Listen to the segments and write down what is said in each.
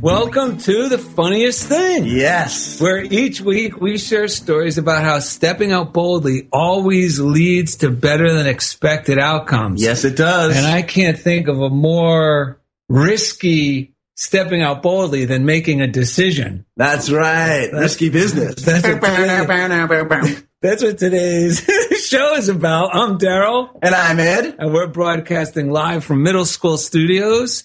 Welcome to the funniest thing. Yes. Where each week we share stories about how stepping out boldly always leads to better than expected outcomes. Yes, it does. And I can't think of a more risky stepping out boldly than making a decision. That's right. Risky business. That's what, today, that's what today's show is about. I'm Daryl. and I'm Ed. And we're broadcasting live from middle school studios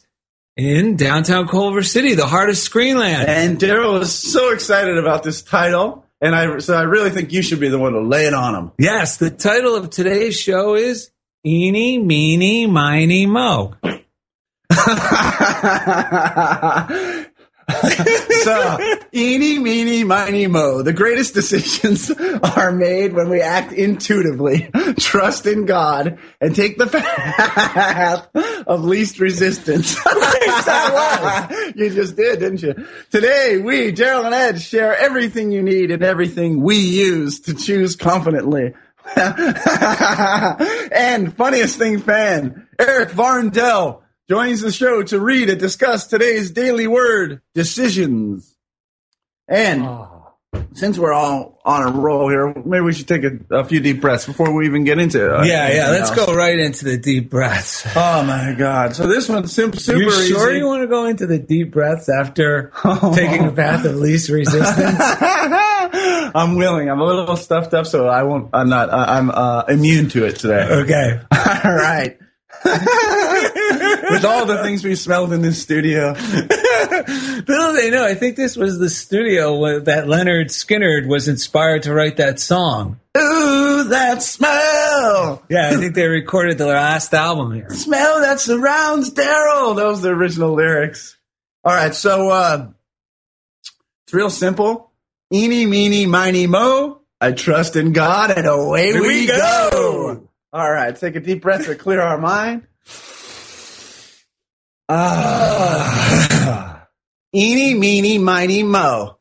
in downtown Culver City, the heart of Screenland. And Daryl is so excited about this title. And I, so I really think you should be the one to lay it on him. Yes, the title of today's show is Eeny, Meeny, Miny, Mo. so, eeny, meeny, miny, mo. The greatest decisions are made when we act intuitively, trust in God, and take the path of least resistance. you just did, didn't you? Today, we, Gerald and Ed, share everything you need and everything we use to choose confidently. and funniest thing fan, Eric Varndell joins the show to read and discuss today's daily word, decisions. And since we're all on a roll here, maybe we should take a, a few deep breaths before we even get into it. Yeah, yeah. Let's go right into the deep breaths. Oh my God! So this one's super, super you sure easy. you want to go into the deep breaths after taking the path of least resistance? I'm willing. I'm a little stuffed up, so I won't. I'm not. I'm uh, immune to it today. Okay. All right. With all the things we smelled in this studio. Little they know, I think this was the studio that Lynyrd Skynyrd was inspired to write that song. Ooh, that smell! Yeah, I think they recorded the last album here. Smell that surrounds Daryl. Those was the original lyrics. All right, so uh, it's real simple. Eeny, meeny, miny, mo. I trust in God, and away Here we, we go. go. All right, take a deep breath to clear our mind. Ah. Eeny, meeny, miny, mo.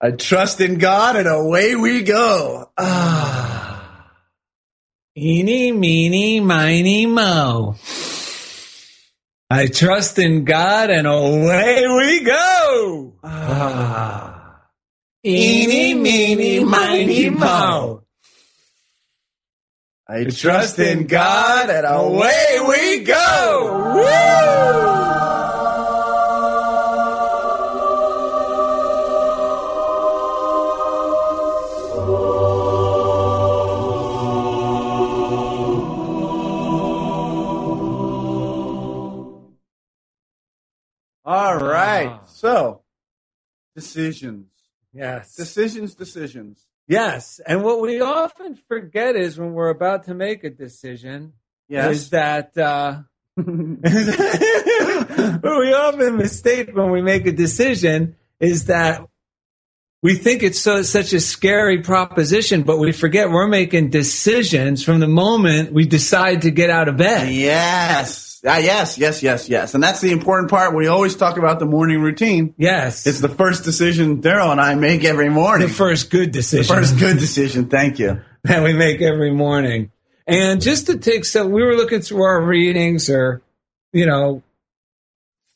I trust in God, and away we go. Ah. Eeny, meeny, miny, mo. I trust in God and away we go. Ah. Eeny, meeny, miny, mo. I trust in God, and away we go. Woo! All right. Ah. So, decisions. Yes. Decisions, decisions. Yes. And what we often forget is when we're about to make a decision Yes. is that uh, we often mistake when we make a decision is that we think it's so such a scary proposition, but we forget we're making decisions from the moment we decide to get out of bed. yes. Ah, yes, yes, yes, yes. And that's the important part. We always talk about the morning routine. Yes. It's the first decision Daryl and I make every morning. the first good decision. The First good decision. Thank you. that we make every morning. And just to take some, we were looking through our readings or, you know,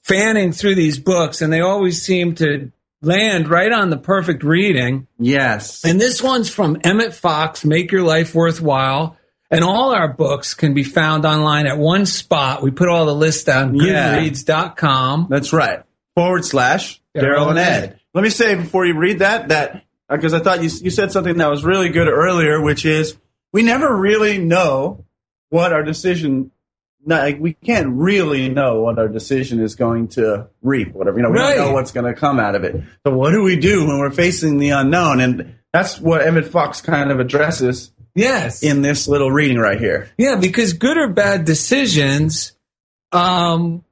fanning through these books, and they always seem to land right on the perfect reading. Yes. And this one's from Emmett Fox, Make Your Life Worthwhile. And all our books can be found online at one spot. We put all the lists on Yeah. goodreads.com. That's right. Forward slash Daryl and and Ed. Ed. Let me say before you read that that uh, because I thought you you said something that was really good earlier, which is we never really know what our decision. not- Like we can't really know what our decision is going to reap. Whatever you know, we Right. don't know what's going to come out of it. So what do we do when we're facing the unknown? And that's what Emmett Fox kind of addresses Yes. in this little reading right here. Yeah, because good or bad decisions, um,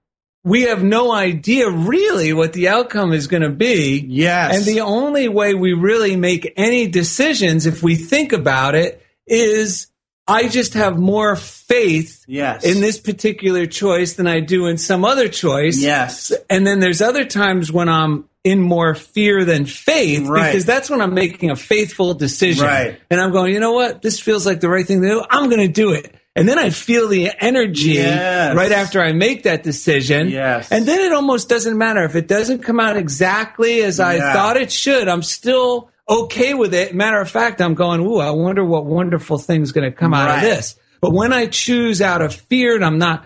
we have no idea really what the outcome is going to be. Yes. And the only way we really make any decisions, if we think about it, is I just have more faith Yes. in this particular choice than I do in some other choice. Yes. And then there's other times when I'm in more fear than faith Right. because that's when I'm making a faithful decision. Right. And I'm going, you know what? This feels like the right thing to do. I'm going to do it. And then I feel the energy Yes. right after I make that decision. Yes. And then it almost doesn't matter if it doesn't come out exactly as I thought it should. I'm still okay with it. Matter of fact, I'm going, ooh, I wonder what wonderful thing's going to come out of this. But when I choose out of fear and I'm not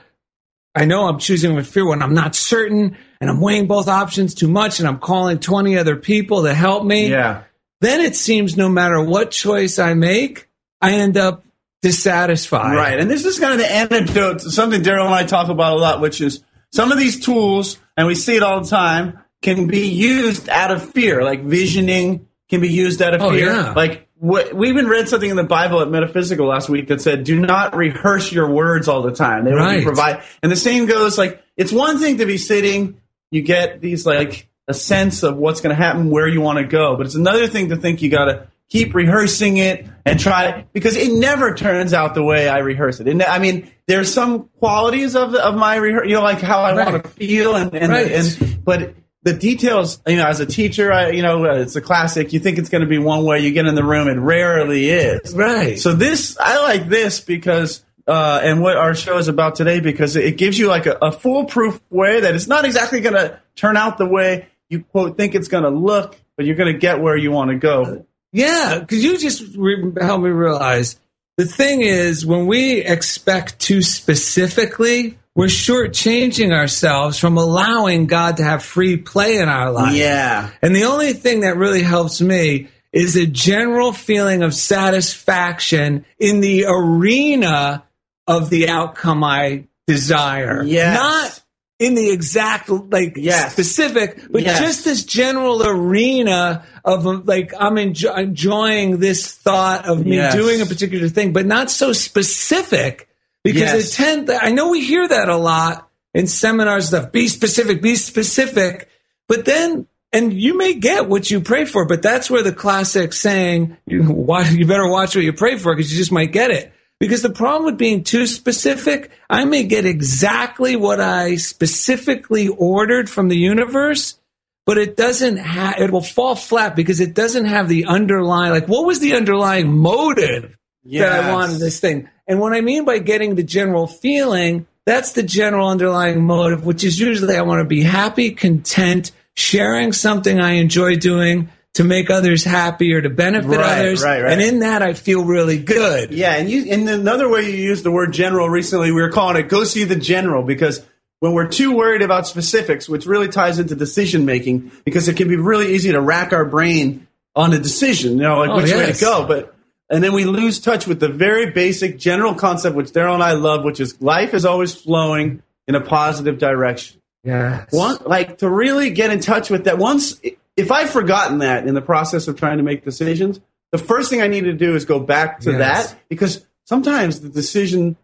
I know I'm choosing with fear when I'm not certain and I'm weighing both options too much and I'm calling 20 other people to help me. Yeah. Then it seems no matter what choice I make, I end up dissatisfied. Right. And this is kind of the antidote to something Daryl and I talk about a lot, which is some of these tools, and we see it all the time, can be used out of fear. Like visioning can be used out of Oh, fear. yeah. Like what, we even read something in the Bible at Metaphysical last week that said, do not rehearse your words all the time. They Right. provide. And the same goes like, it's one thing to be sitting, you get these like a sense of what's going to happen, where you want to go. But it's another thing to think you got to keep rehearsing it and try because it never turns out the way I rehearse it. And I mean, there's some qualities of the, of my rehearsal, you know, like how I Right. want to feel and and, Right. and but the details, you know, as a teacher, I, you know, uh, it's a classic. You think it's going to be one way, you get in the room, it rarely is. Right. So this, I like this because, uh, and what our show is about today because it gives you like a, a foolproof way that it's not exactly going to turn out the way you quote think it's going to look, but you're going to get where you want to go. Yeah, because you just re- helped me realize the thing is when we expect too specifically, we're shortchanging ourselves from allowing God to have free play in our life. Yeah. And the only thing that really helps me is a general feeling of satisfaction in the arena of the outcome I desire. Yes. Not in the exact like Yes. specific, but Yes. just this general arena of like I'm enjo- enjoying this thought of me Yes. doing a particular thing, but not so specific because Yes. it tend. I know we hear that a lot in seminars stuff. Be specific, be specific, but then. And you may get what you pray for, but that's where the classic saying, you, why, you better watch what you pray for because you just might get it. Because the problem with being too specific, I may get exactly what I specifically ordered from the universe, but it doesn't have, it will fall flat because it doesn't have the underlying, like, what was the underlying motive that I wanted this thing? And what I mean by getting the general feeling, that's the general underlying motive, which is usually I want to be happy, content, sharing something I enjoy doing to make others happy or to benefit Right, others. right, right. And in that, I feel really good. Yeah, and you and another way you used the word general recently, we were calling it go see the general because when we're too worried about specifics, which really ties into decision making, because it can be really easy to rack our brain on a decision, you know, like Oh, which way to go. But and then we lose touch with the very basic general concept, which Daryl and I love, which is life is always flowing in a positive direction. Yes. One, like to really get in touch with that. Once if I've forgotten that in the process of trying to make decisions, the first thing I need to do is go back to Yes. that because sometimes the decision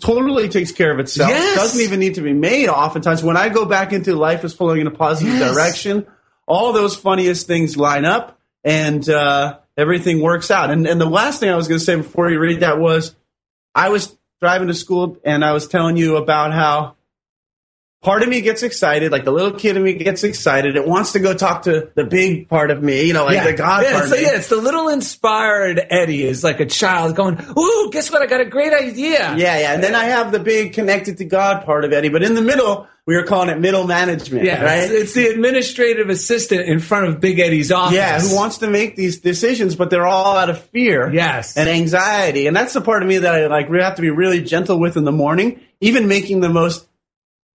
totally takes care of itself. Yes. Doesn't even need to be made. Oftentimes, when I go back into life is flowing in a positive Yes. direction, all those funniest things line up and uh, everything works out. And, and the last thing I was going to say before you read that was I was driving to school and I was telling you about how part of me gets excited, like the little kid in me gets excited. It wants to go talk to the big part of me, you know, like the God yeah, part it's yeah, it's the little inspired Eddie is like a child going, "Ooh, guess what? I got a great idea." Yeah, yeah. And then I have the big connected to God part of Eddie. But in the middle, we were calling it middle management, Yeah, right? it's, it's the administrative assistant in front of Big Eddie's office. yeah, who wants to make these decisions, but they're all out of fear Yes. and anxiety. And that's the part of me that I like we have to be really gentle with in the morning, even making the most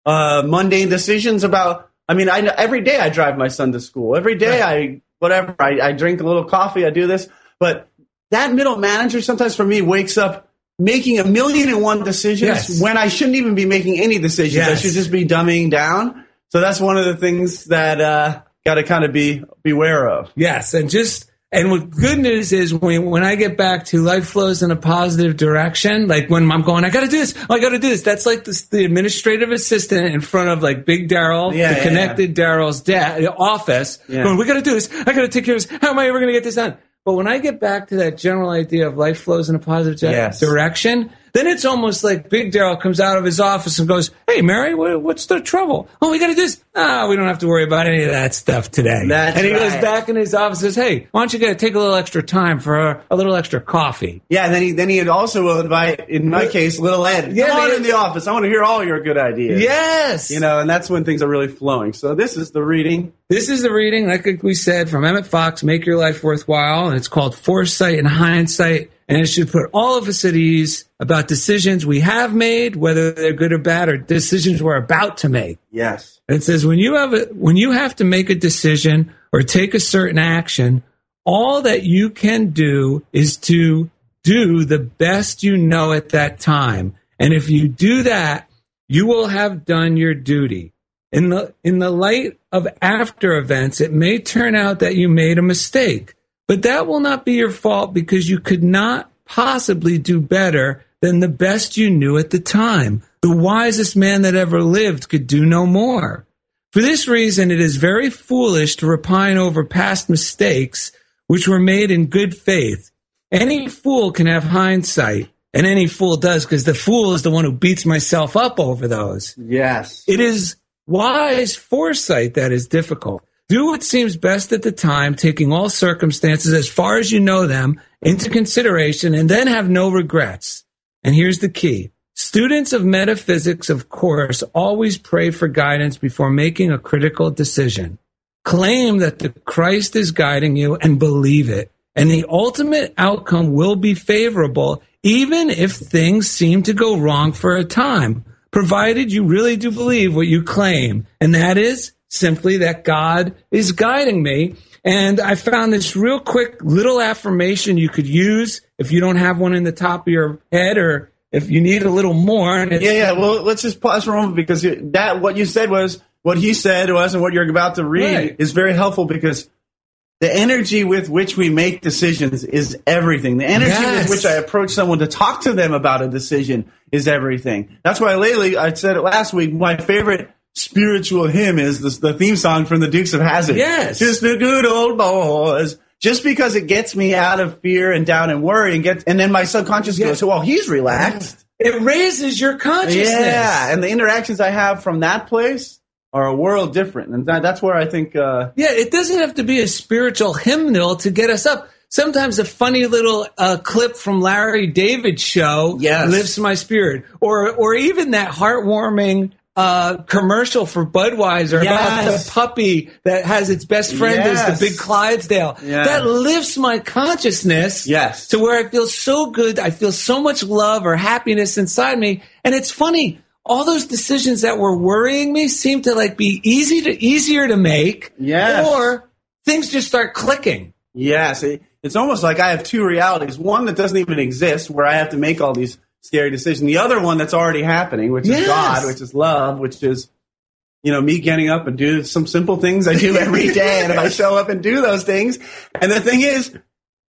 uh, mundane decisions about. I mean, I every day I drive my son to school. Every day I whatever I, I drink a little coffee. I do this, but that middle manager sometimes for me wakes up making a million and one decisions Yes. when I shouldn't even be making any decisions. I should just be dumbing down. So that's one of the things that uh, got to kind of be beware of. Yes, and just and what good news is when when I get back to life flows in a positive direction, like when I'm going, I got to do this, oh, I got to do this. That's like this, the administrative assistant in front of like Big Daryl, Yeah, the yeah, connected Daryl's dad office. Yeah. Going, we got to do this. I got to take care of this. How am I ever going to get this done? But when I get back to that general idea of life flows in a positive Yes. direction, then it's almost like Big Daryl comes out of his office and goes, "Hey, Mary, what, what's the trouble? Oh, we got to do this. Ah, we don't have to worry about any of that stuff today." That's and he goes back in his office and says, "Hey, why don't you get take a little extra time for a, a little extra coffee?" Yeah, and then he then he also will invite, in my case, little Ed. Yeah, Come on in the office. I want to hear all your good ideas. Yes, you know, and that's when things are really flowing. So this is the reading. This is the reading, like we said, from Emmett Fox, Make Your Life Worthwhile, and it's called Foresight and Hindsight. And it should put all of us at ease about decisions we have made, whether they're good or bad, or decisions we're about to make. Yes. And it says when you have a, when you have to make a decision or take a certain action, all that you can do is to do the best you know at that time. And if you do that, you will have done your duty. In the in the light of after events, it may turn out that you made a mistake, but that will not be your fault because you could not possibly do better than the best you knew at the time. The wisest man that ever lived could do no more. For this reason, it is very foolish to repine over past mistakes which were made in good faith. Any fool can have hindsight, and any fool does because the fool is the one who beats myself up over those. Yes. It is wise foresight that is difficult. Do what seems best at the time, taking all circumstances as far as you know them into consideration, and then have no regrets. And here's the key. Students of metaphysics, of course, always pray for guidance before making a critical decision. Claim that the Christ is guiding you and believe it. And the ultimate outcome will be favorable, even if things seem to go wrong for a time, provided you really do believe what you claim. And that is simply that God is guiding me. And I found this real quick little affirmation you could use if you don't have one in the top of your head or if you need a little more. And Yeah, yeah. Well, let's just pause for a moment because that what you said was what he said was, and what you're about to read Right. is very helpful because the energy with which we make decisions is everything. The energy Yes. with which I approach someone to talk to them about a decision is everything. That's why lately I said it last week. My favorite spiritual hymn is this, the theme song from the Dukes of Hazzard. Yes. just the good old boys. Just because it gets me out of fear and doubt and worry, and gets, and then my subconscious Yeah. goes, "Well, he's relaxed." It raises your consciousness. Yeah, and the interactions I have from that place are a world different, and that, that's where I think. Uh, Yeah, it doesn't have to be a spiritual hymnal to get us up. Sometimes a funny little uh, clip from Larry David's show Yes. lifts my spirit, or or even that heartwarming uh, commercial for Budweiser about the puppy that has its best friend Yes. is the big Clydesdale. Yeah. That lifts my consciousness. Yes. to where I feel so good. I feel so much love or happiness inside me, and it's funny. All those decisions that were worrying me seem to like be easy to easier to make. Yes. Or things just start clicking. yes, it, it's almost like I have two realities: one that doesn't even exist, where I have to make all these scary decision. the other one that's already happening, which Yes. is God, which is love, which is you know, me getting up and do some simple things I do every day. and if I show up and do those things, and the thing is,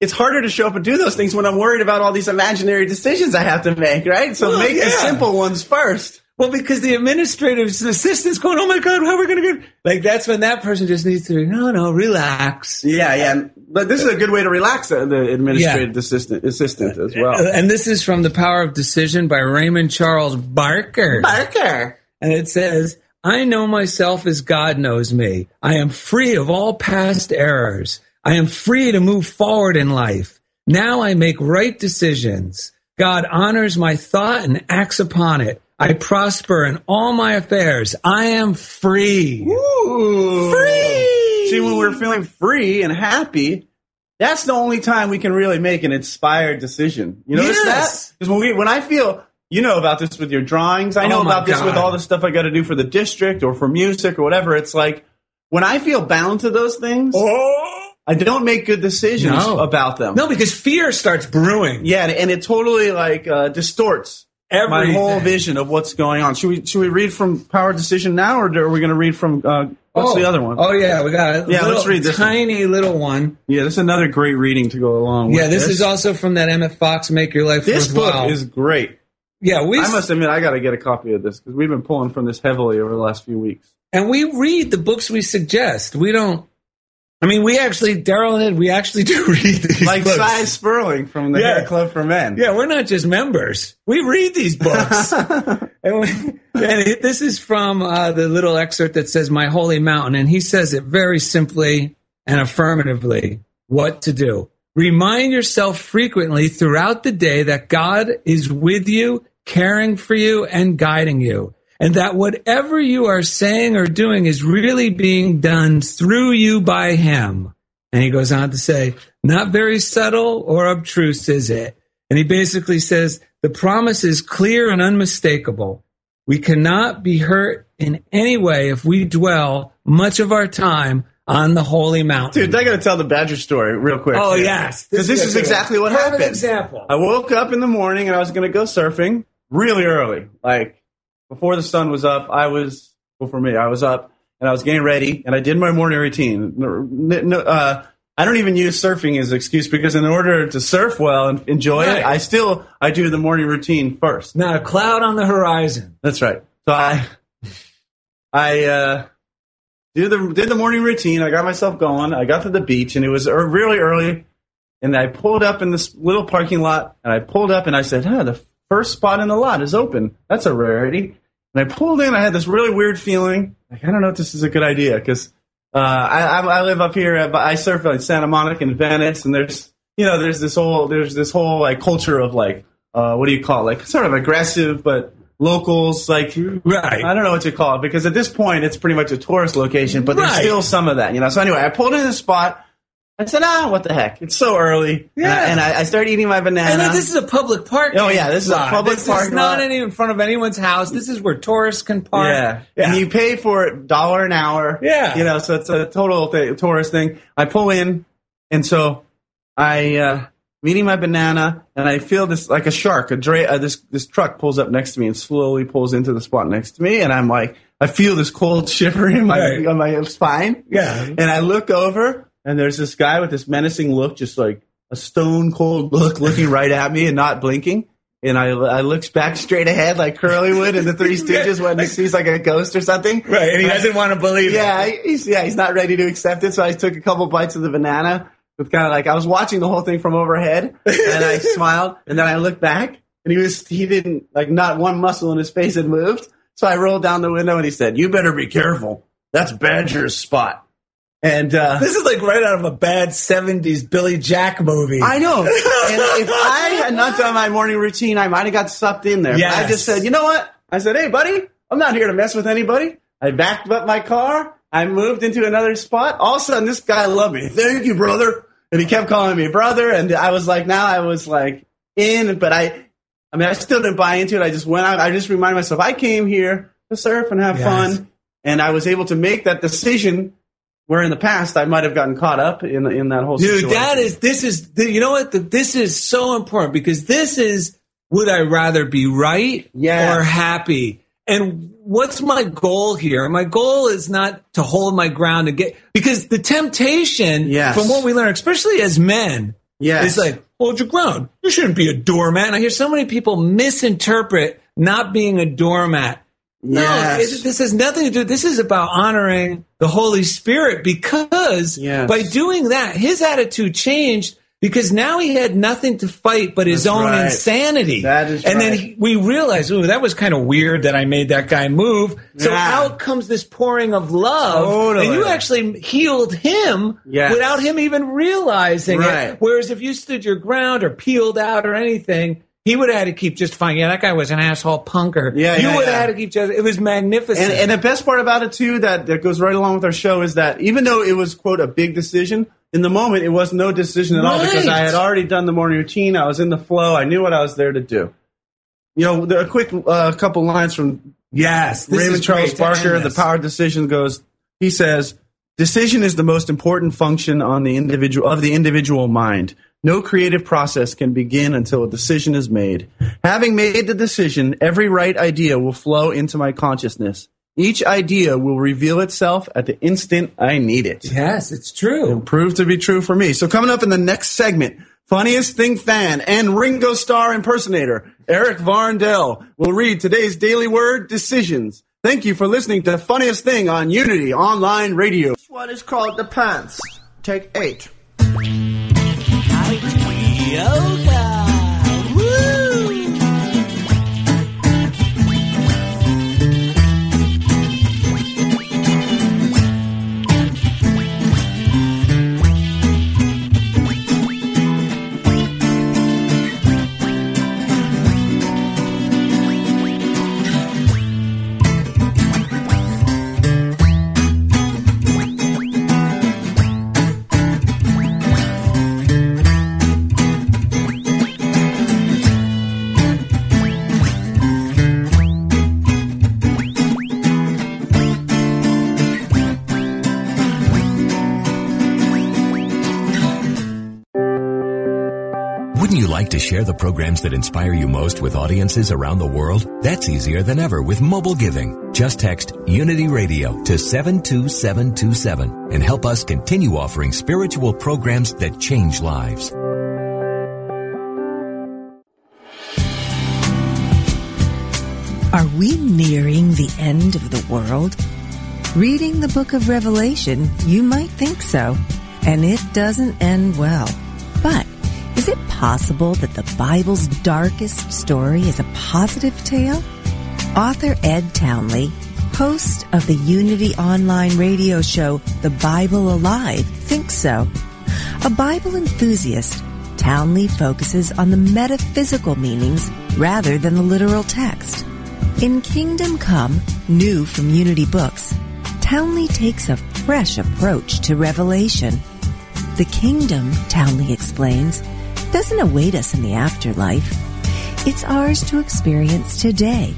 it's harder to show up and do those things when I'm worried about all these imaginary decisions I have to make, right? So Well, make the simple ones first. Well, because the administrative assistant's going, oh my God, how are we going to get? Like, that's when that person just needs to, no, no, relax. Yeah, yeah. But this is a good way to relax the, the administrative Yeah. assistant, assistant as well. Uh, and this is from The Power of Decision by Raymond Charles Barker. Barker. And it says, I know myself as God knows me. I am free of all past errors. I am free to move forward in life. Now I make right decisions. God honors my thought and acts upon it. I prosper in all my affairs. I am free. Ooh. Free. See, when we're feeling free and happy, that's the only time we can really make an inspired decision. You notice Yes. that? Because when we, when I feel, you know about this with your drawings. I know Oh about this with all the stuff I got to do for the district or for music or whatever. It's like when I feel bound to those things, I don't make good decisions Oh. No. about them. No, because fear starts brewing. Yeah, and- and it totally like uh, distorts my whole vision of what's going on. Should we should we read from Power Decision now, or are we going to read from uh, what's oh. the other one? Oh yeah, we got Yeah, little, let's read this one. tiny little one. Yeah, this is another great reading to go along. With Yeah, with this, is also from that Emmett Fox Make Your Life this book is great. yeah, we I must admit, I got to get a copy of this because we've been pulling from this heavily over the last few weeks. and we read the books we suggest. We don't. I mean, we actually, Daryl and Ed, we actually do read these Like books. Sy Sperling from the Yeah. Hair Club for Men. Yeah, we're not just members. We read these books. and, we, and it- this is from uh, the little excerpt that says "My Holy Mountain," and he says it very simply and affirmatively what to do. Remind yourself frequently throughout the day that God is with you, caring for you, and guiding you. And that whatever you are saying or doing is really being done through you by Him. And he goes on to say, not very subtle or obtruse is it? And he basically says, the promise is clear and unmistakable. We cannot be hurt in any way if we dwell much of our time on the holy mountain. Dude, I got to tell the Badger story real quick. Oh, here. yes. because this is exactly what Perfect happened. example. I woke up in the morning and I was going to go surfing really early, like before the sun was up. I was well for me. I was up and I was getting ready and I did my morning routine. No, uh, I don't even use surfing as an excuse because in order to surf well and enjoy Right. it, I still I do the morning routine first. Not a cloud on the horizon. That's right. So I I uh, did the did the morning routine. I got myself going. I got to the beach and it was really early. And I pulled up in this little parking lot and I pulled up and I said, "Huh, the first spot in the lot is open. That's a rarity." And I pulled in. I had this really weird feeling. Like I don't know if this is a good idea because uh, I, I live up here. But I surf in Santa Monica and Venice, and there's you know there's this whole there's this whole like culture of like uh, what do you call it? like sort of aggressive but locals like Right. I don't know what to call it because at this point it's pretty much a tourist location, but there's still some of that, you know. So anyway, I pulled in the spot. I said, "Ah, what the heck? It's so early." And I- Yeah. and I, started eating my banana. And this is a public park. Oh, yeah, this is a lot. public this parking is not any in front of anyone's house. This is where tourists can park. yeah. yeah. and you pay for it dollar an hour. Yeah. you know, so it's a total th- tourist thing. I pull in, and so I uh, I'm eating my banana, and I feel this like a shark. A dra- uh, this this truck pulls up next to me and slowly pulls into the spot next to me, and I'm like, I feel this cold shiver in my Right. on my spine. Yeah. and I look over, and there's this guy with this menacing look, just like a stone cold look, looking right at me and not blinking. And I, I looks back straight ahead like Curly would in the Three Stooges when he sees like a ghost or something. Right, and he doesn't want to believe Yeah, it. he's yeah, he's not ready to accept it. So I took a couple bites of the banana with kind of like I was watching the whole thing from overhead, and I smiled, and then I looked back, and he was he didn't like not one muscle in his face had moved. So I rolled down the window, and he said, "You better be careful. That's Badger's spot." And uh, This is like right out of a bad '70s Billy Jack movie. I know. and if I had not done my morning routine, I might have got sucked in there. But I just said, you know what? I said, hey, buddy, I'm not here to mess with anybody. I backed up my car. I moved into another spot. All of a sudden, this guy loved me. Thank you, brother. And he kept calling me brother. And I was like, now I was like in, but I, I mean, I still didn't buy into it. I just went out. I just reminded myself, I came here to surf and have Yes. fun. And I was able to make that decision where in the past I might have gotten caught up in, in that whole situation. Dude, situation. that is this is you know what? This is so important because this is would I rather be right Yes. or happy? And what's my goal here? My goal is not to hold my ground and get because the temptation Yes. from what we learn, especially as men, Yes. is like hold your ground. You shouldn't be a doormat. And I hear so many people misinterpret not being a doormat. No, Yes. it, this has nothing to do. This is about honoring the Holy Spirit because Yes. by doing that, his attitude changed because now he had nothing to fight but his That's own right. insanity. That is and then he, we realized, ooh, that was kind of weird that I made that guy move. So Yeah. out comes this pouring of love, Totally. and you actually healed him Yes. without him even realizing Right. it. Whereas if you stood your ground or peeled out or anything. He would have had to keep just fine. Yeah, that guy was an asshole punker. Yeah, you yeah, would have yeah. had to keep just. It was magnificent. And, and the best part about it too, that that goes right along with our show, is that even though it was quote a big decision, in the moment it was no decision at all because I had already done the morning routine. I was in the flow. I knew what I was there to do. You know, there, a quick uh, couple lines from yes, Raymond Charles Barker, The. Power of Decision goes. He says, "Decision is the most important function on the individual of the individual mind. No creative process can begin until a decision is made. Having made the decision, every right idea will flow into my consciousness. Each idea will reveal itself at the instant I need it." Yes, it's true. Proved to be true for me. So coming up in the next segment, funniest thing fan and Ringo Starr impersonator Eric Varndell will read today's daily word decisions. Thank you for listening to Funniest Thing on Unity Online Radio. This one is called The Pants. Take eight. You like to share the programs that inspire you most with audiences around the world? That's easier than ever with mobile giving. Just text Unity Radio to 72727 and help us continue offering spiritual programs that change lives. Are we nearing the end of the world? Reading the book of Revelation, you might think so, and it doesn't end well. But is it possible that the Bible's darkest story is a positive tale? Author Ed Townley, host of the Unity online radio show The Bible Alive, thinks so. A Bible enthusiast, Townley focuses on the metaphysical meanings rather than the literal text. In Kingdom Come, new from Unity Books, Townley takes a fresh approach to Revelation. The kingdom, Townley explains, doesn't await us in the afterlife. It's ours to experience today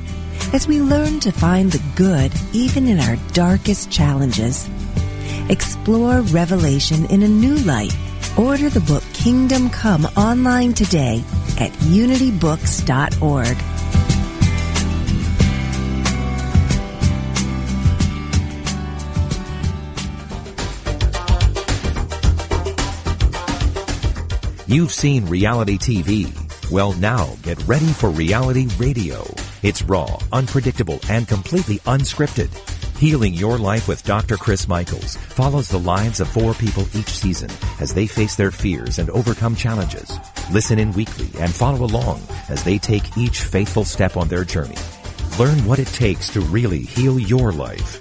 as we learn to find the good even in our darkest challenges. Explore Revelation in a new light. Order the book Kingdom Come online today at unitybooks.org. You've seen reality TV. Well, now get ready for reality radio. It's raw, unpredictable, and completely unscripted. Healing Your Life with Dr. Chris Michaels follows the lives of four people each season as they face their fears and overcome challenges. Listen in weekly and follow along as they take each faithful step on their journey. Learn what it takes to really heal your life.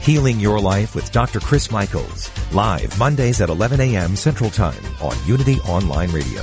Healing Your Life with Dr. Chris Michaels, live Mondays at 11 a.m. Central Time on Unity Online Radio.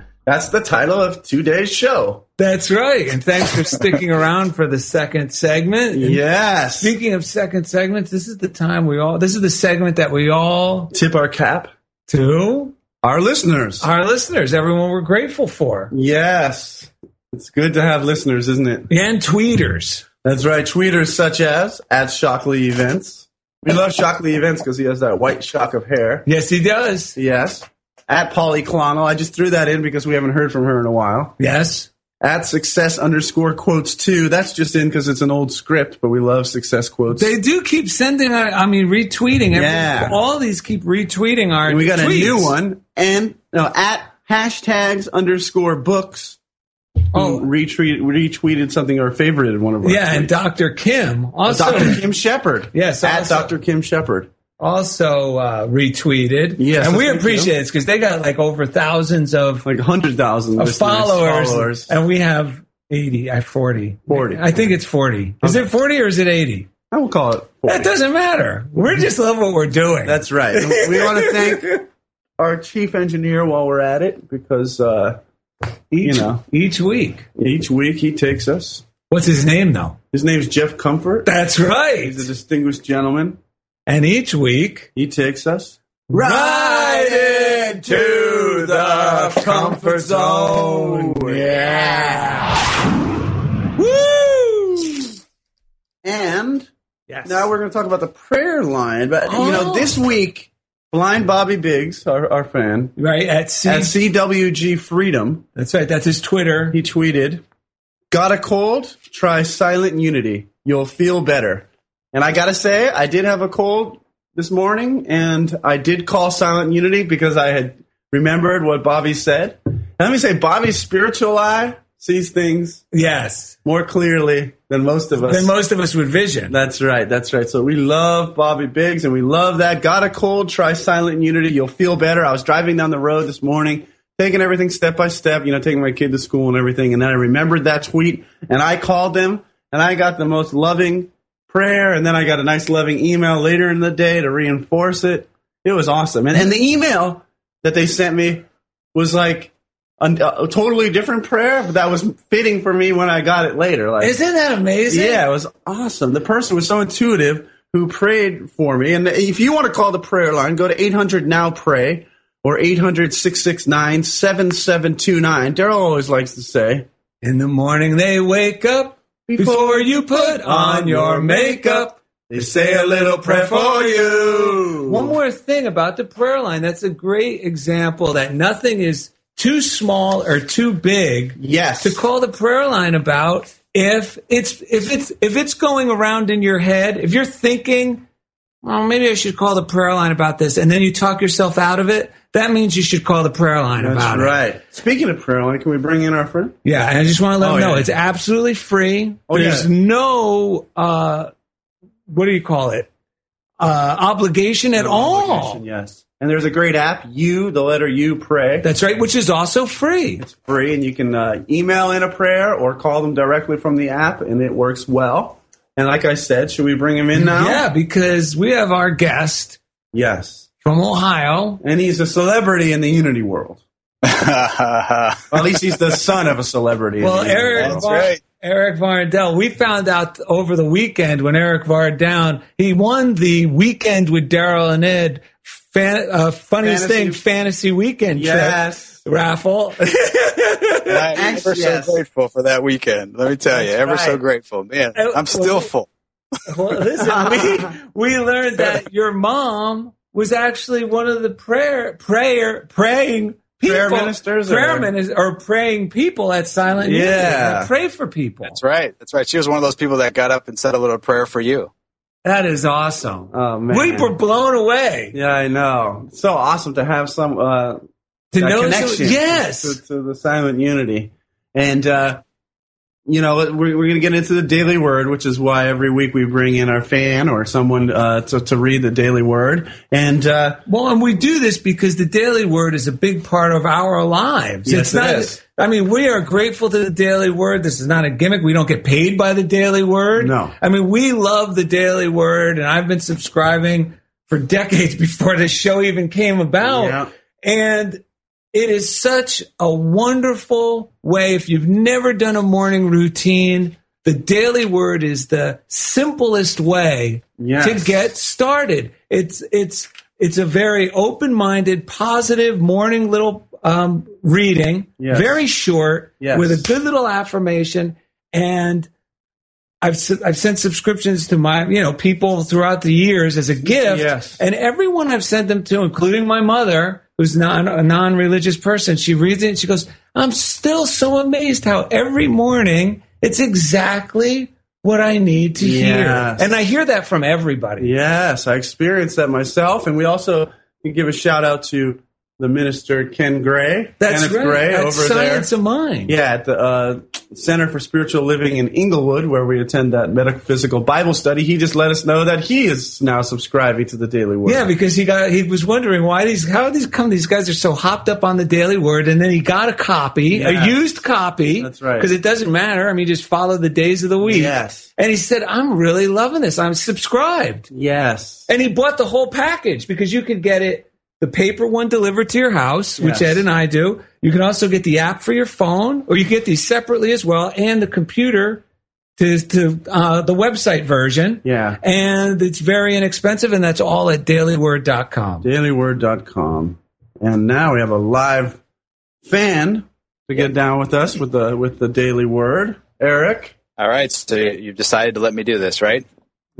That's the title of today's show. That's right. And thanks for sticking around for the second segment. And Yes. Speaking of second segments, this is the time we all, this is the segment that we all Tip our cap. to Our listeners. our listeners, everyone we're grateful for, Yes. It's good to have listeners, isn't it? and tweeters. That's right. Tweeters such as at Shockley Events. We love Shockley Events because he has that white shock of hair. Yes, he does. Yes. At Polly Clonel. I just threw that in because we haven't heard from her in a while. Yes. At success underscore quotes two. That's just in because it's an old script, but we love success quotes. They do keep sending, uh, I mean, retweeting. Every, Yeah. All these keep retweeting our and we got a new one. And no, at hashtags underscore books. Oh. who retweet, retweeted something or favorited one of our Yeah, and. Dr. Kim also Dr. Kim Shepard. Yes, at also- Dr. Kim Shepard. Also uh, retweeted. Yes, and we appreciate it because they got like over thousands of, Like 100,000 of followers, followers. and we have eighty. I forty. 40. I think it's forty. Is it forty or is it eighty? I will call it. 40. That doesn't matter. We just love what we're doing. That's right. we want to thank our chief engineer while we're at it because uh, each, you know. each week. each week he takes us. What's his name though? His name's Jeff Comfort. That's right. He's a distinguished gentleman. And each week, He takes us right into the comfort zone. Yeah. Woo! and Yes. now we're going to talk about the prayer line. But you know, Oh. this week, blind Bobby Biggs, our, our fan right at C. at CWG Freedom, That's right. That's his Twitter. he tweeted, "Got a cold? Try Silent Unity. You'll feel better." And I gotta say, I did have a cold this morning, and I did call Silent Unity because I had remembered what Bobby said. And let me say, Bobby's spiritual eye sees things Yes. more clearly than most of us. Than most of us would vision. That's right. That's right. So we love Bobby Biggs and we love that. Got a cold? Try Silent Unity. You'll feel better. I was driving down the road this morning, taking everything step by step, you know, taking my kid to school and everything. And then I remembered that tweet and I called them and I got the most loving prayer. And then I got a nice loving email later in the day to reinforce it. It was awesome. And, and the email that they sent me was like a, a totally different prayer, but that was fitting for me when I got it later. Like, Isn't that amazing? yeah, it was awesome. The person was so intuitive who prayed for me. And if you want to call the prayer line, go to 800 Now Pray or 800 669 7729. Daryl always likes to say, In the morning they wake up before you put on your makeup. they say a little prayer for you. One more thing about the prayer line. That's a great example that nothing is too small or too big Yes. to call the prayer line about if it's if it's if it's going around in your head, if you're thinking, well, maybe I should call the prayer line about this, and then you talk yourself out of it, that means you should call the prayer line That's about it. right. Speaking of prayer line, can we bring in our friend? Yeah, and I just want to let Oh, them know yeah. it's absolutely free. Oh, There's yeah. no uh what do you call it? Uh obligation at No all. obligation, Yes. And there's a great app, You, the letter U, pray. That's right, which is also free. It's free, and you can uh, email in a prayer or call them directly from the app, and it works well. And like I said, should we bring him in now? Yeah, because we have our guest Yes. From Ohio. And he's a celebrity in the Unity world. Well, at least he's the son of a celebrity. in Well, the Eric world. Var- right. Eric Vardell. We found out over the weekend when Eric Vardell he won the weekend with Daryl and Ed fan, uh, funniest Fantasy- thing fantasy weekend Yes. trip raffle. I'm ever yes. so grateful for that weekend. Let me tell you, That's ever so grateful. Man, Uh, I'm still full. well, listen, we we learned that your mom was actually one of the prayer prayer praying people, Prayer ministers prayer or- ministers, or praying people at Silent Unity Yeah. that pray for people. That's right. That's right. She was one of those people that got up and said a little prayer for you. That is awesome. Oh, man. We were blown away Yeah, I know. It's so awesome to have some uh, to know. connection Some, yes, to, to the silent unity. And uh, you know, we're, we're going to get into the daily word, which is why every week we bring in our fan or someone uh, to, to read the daily word. And uh, well, and we do this because the daily word is a big part of our lives. Yes, it's not. is. I mean, we are grateful to the daily word. This is not a gimmick. We don't get paid by the daily word. No. I mean, we love the daily word, and I've been subscribing for decades before this show even came about. Yeah. And it is such a wonderful way. If you've never done a morning routine, the daily word is the simplest way Yes. to get started. It's it's it's a very open-minded, positive morning little um, reading, Yes. very short, Yes. with a good little affirmation, and I've I've sent subscriptions to my you know people throughout the years as a gift, Yes. and everyone I've sent them to, including my mother, who's not a non-religious person, she reads it and she goes, "I'm still so amazed how every morning it's exactly what I need to hear," and I hear that from everybody. Yes, I experienced that myself, and we also can give a shout out to the minister Ken Gray. That's Kenneth right. Gray That's over Science there. of Mind. Yeah, at the uh, Center for Spiritual Living in Inglewood, where we attend that metaphysical Bible study. He just let us know that he is now subscribing to the Daily Word. Yeah, because he got he was wondering why these how these come these guys are so hopped up on the Daily Word, and then he got a copy, Yes. a used copy. That's right. Because it doesn't matter. I mean, just follow the days of the week. Yes. And he said, "I'm really loving this. I'm subscribed." Yes. And he bought the whole package because you could get it the paper one delivered to your house, which Yes. Ed and I do. You can also get the app for your phone, or you can get these separately as well, and the computer to to uh, the website version. Yeah. And it's very inexpensive, and that's all at dailyword.com. dailyword.com. And now we have a live fan to get down with us with the with the Daily Word. Eric. All right, so you've decided to let me do this, right?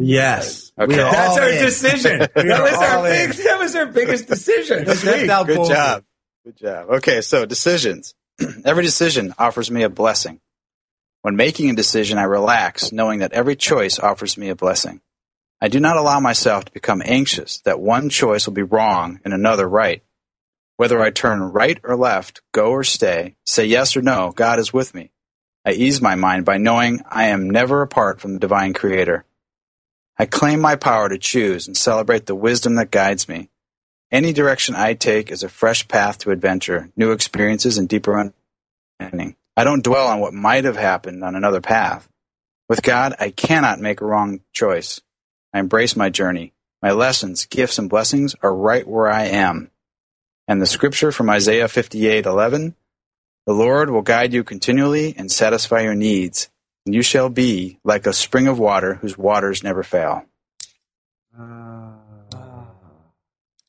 Yes. Okay. We That's our in. decision. We that was our all in. big. That was our biggest decision. this week. Good boldly. job. Good job. Okay, so decisions. every decision offers me a blessing. When making a decision, I relax, knowing that every choice offers me a blessing. I do not allow myself to become anxious that one choice will be wrong and another right. Whether I turn right or left, go or stay, say yes or no, God is with me. I ease my mind by knowing I am never apart from the divine creator. I claim my power to choose and celebrate the wisdom that guides me. Any direction I take is a fresh path to adventure, new experiences, and deeper understanding. I don't dwell on what might have happened on another path. With God, I cannot make a wrong choice. I embrace my journey. My lessons, gifts, and blessings are right where I am. And the scripture from Isaiah 58:11, "The Lord will guide you continually and satisfy your needs, and you shall be like a spring of water whose waters never fail."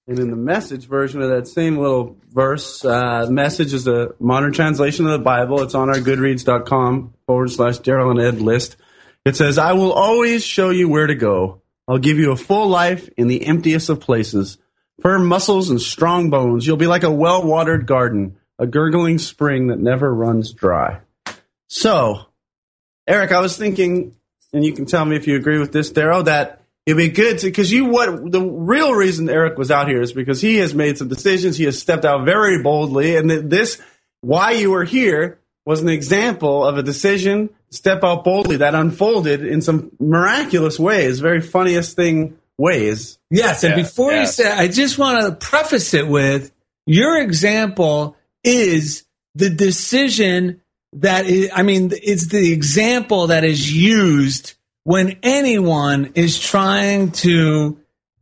And in the message version of that same little verse, uh, message is a modern translation of the Bible. It's on our goodreads.com forward slash Daryl and Ed list. It says, I will always show you where to go. I'll give you a full life in the emptiest of places. Firm muscles and strong bones. You'll be like a well watered garden, a gurgling spring that never runs dry. So, Eric, I was thinking, and you can tell me if you agree with this, Daryl, that it'd be good to because you what the real reason Eric was out here is because he has made some decisions. He has stepped out very boldly, and this why you were here was an example of a decision step out boldly that unfolded in some miraculous ways, very funniest thing ways. Yes, and Yeah, before you yeah. say, I just want to preface it with your example is the decision that is, I mean, it's the example that is used when anyone is trying to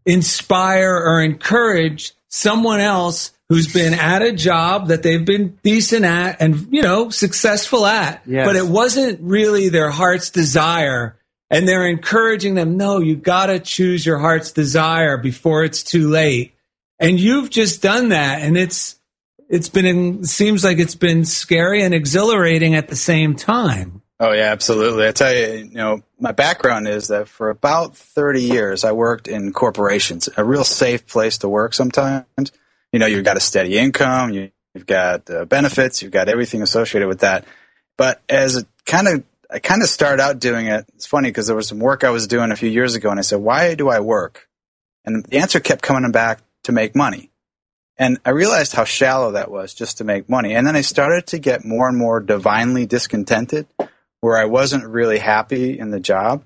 inspire or encourage someone else who's been at a job that they've been decent at and, you know, successful at, Yes. but it wasn't really their heart's desire. And they're encouraging them, no, you got to choose your heart's desire before it's too late. And you've just done that. And it's, it's been, seems like it's been scary and exhilarating at the same time. Oh yeah, absolutely. I tell you, you know, my background is that for about 30 years I worked in corporations, a real safe place to work sometimes. You know, you've got a steady income, you, you've got uh, benefits, you've got everything associated with that. But as kind of I kind of started out doing it. It's funny because there was some work I was doing a few years ago and I said, "Why do I work?" And the answer kept coming back to make money. And I realized how shallow that was just to make money. And then I started to get more and more divinely discontented where I wasn't really happy in the job.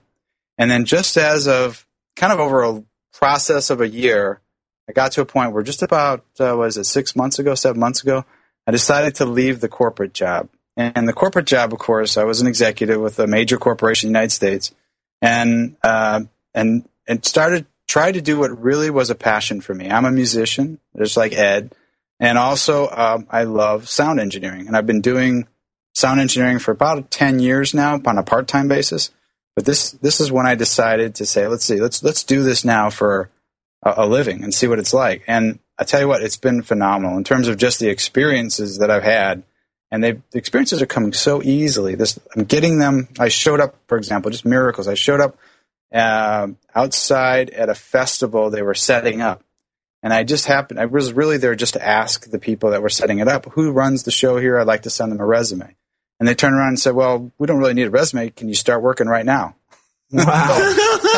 And then just as of kind of over a process of a year, I got to a point where just about, uh, was it six months ago, seven months ago, I decided to leave the corporate job. And the corporate job, of course, I was an executive with a major corporation in the United States and, uh, and, and started, tried to do what really was a passion for me. I'm a musician, just like Ed. And also, um, I love sound engineering. And I've been doing sound engineering for about 10 years now on a part-time basis. But this, this is when I decided to say, let's see, let's, let's do this now for a, a living and see what it's like. And I tell you what, it's been phenomenal in terms of just the experiences that I've had. And the experiences are coming so easily. This, I'm getting them. I showed up, for example, just miracles. I showed up uh, outside at a festival they were setting up. And I just happened, I was really there just to ask the people that were setting it up, who runs the show here? I'd like to send them a resume. And they turned around and said, well, we don't really need a resume. Can you start working right now? Wow.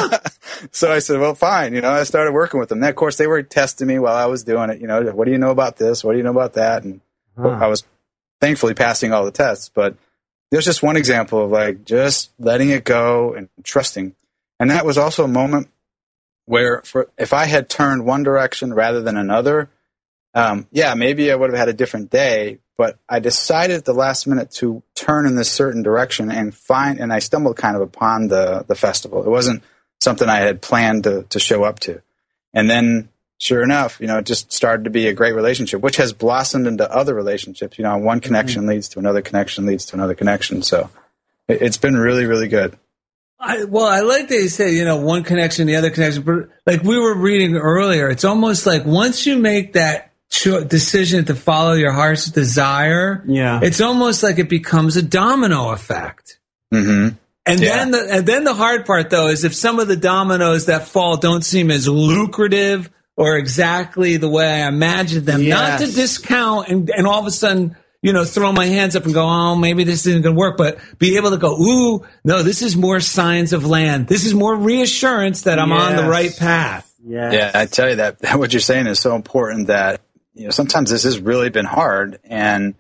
so I said, well, fine. You know, I started working with them. And of course, they were testing me while I was doing it. You know, what do you know about this? What do you know about that? And huh. I was thankfully passing all the tests. But there's just one example of like just letting it go and trusting. And that was also a moment where for, if I had turned one direction rather than another, um, yeah, maybe I would have had a different day, but I decided at the last minute to turn in this certain direction and find, and I stumbled kind of upon the, the festival. It wasn't something I had planned to, to show up to. And then sure enough, you know, it just started to be a great relationship, which has blossomed into other relationships. You know, one connection mm-hmm. leads to another connection leads to another connection. So it, has been really, really good. I, well, I like that you say, you know, one connection, the other connection, but like we were reading earlier, it's almost like once you make that cho- decision to follow your heart's desire, yeah, it's almost like it becomes a domino effect. Mm-hmm. And Yeah. then the and then the hard part though is if some of the dominoes that fall don't seem as lucrative or exactly the way I imagined them, not to discount and, and all of a sudden, you know, throw my hands up and go, oh, maybe this isn't going to work, but be able to go, ooh, no, this is more signs of land. This is more reassurance that I'm on the right path. Yes. Yeah, I tell you that what you're saying is so important that you know sometimes this has really been hard, and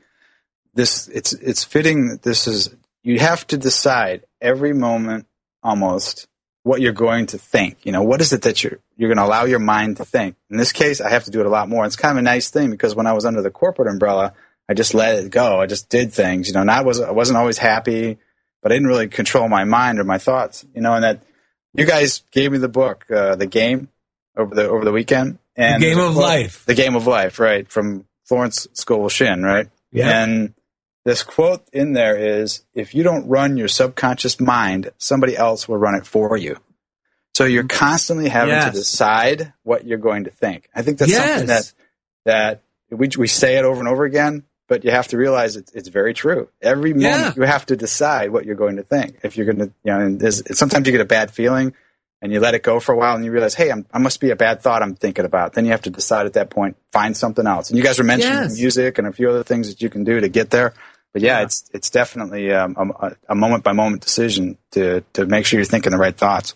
this it's it's fitting. that This is you have to decide every moment almost what you're going to think. You know, what is it that you're you're going to allow your mind to think? In this case, I have to do it a lot more. It's kind of a nice thing because when I was under the corporate umbrella, I just let it go. I just did things. You know, and I was I wasn't always happy, but I didn't really control my mind or my thoughts. You know, and that you guys gave me the book, uh, the game, over the over the weekend. And The Game of quote- Life. The game of life, right? From Florence Scovel Shinn, right? Yeah. And this quote in there is if you don't run your subconscious mind, somebody else will run it for you. So you're constantly having Yes. to decide what you're going to think. I think that's something that that we we say it over and over again, but you have to realize it's, it's very true. Every moment Yeah. you have to decide what you're going to think. If you're going to, you know, and there's, sometimes you get a bad feeling and you let it go for a while and you realize, hey, I'm, I must be a bad thought I'm thinking about. Then you have to decide at that point, find something else. And you guys were mentioning Yes. music and a few other things that you can do to get there. But yeah, it's it's definitely um, a, a moment by moment decision to to make sure you're thinking the right thoughts.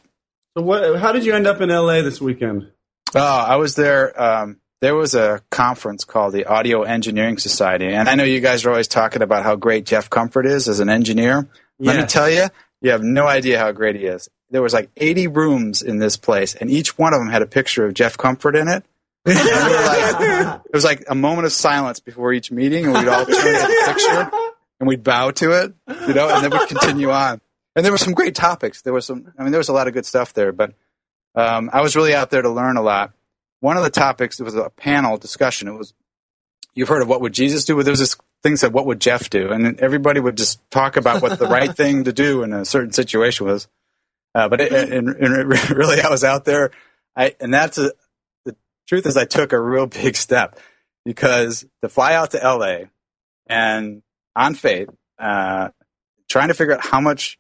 So what? How did you end up in LA this weekend? Oh, I was there. Um, there was a conference called the Audio Engineering Society, and I know you guys are always talking about how great Jeff Comfort is as an engineer. Let me tell you, you have no idea how great he is. There was like 80 rooms in this place, and each one of them had a picture of Jeff Comfort in it. We like, it was like a moment of silence before each meeting, and we'd all turn to the picture and we'd bow to it, you know, and then we'd continue on. And there were some great topics. There was some, I mean, there was a lot of good stuff there, but um, I was really out there to learn a lot. One of the topics it was a panel discussion. It was you've heard of what would Jesus do, but there was this thing said what would Jeff do, and everybody would just talk about what the right thing to do in a certain situation was. Uh, but it, and, and really, I was out there, I and that's a, the truth is I took a real big step because to fly out to LA and on faith, uh, trying to figure out how much,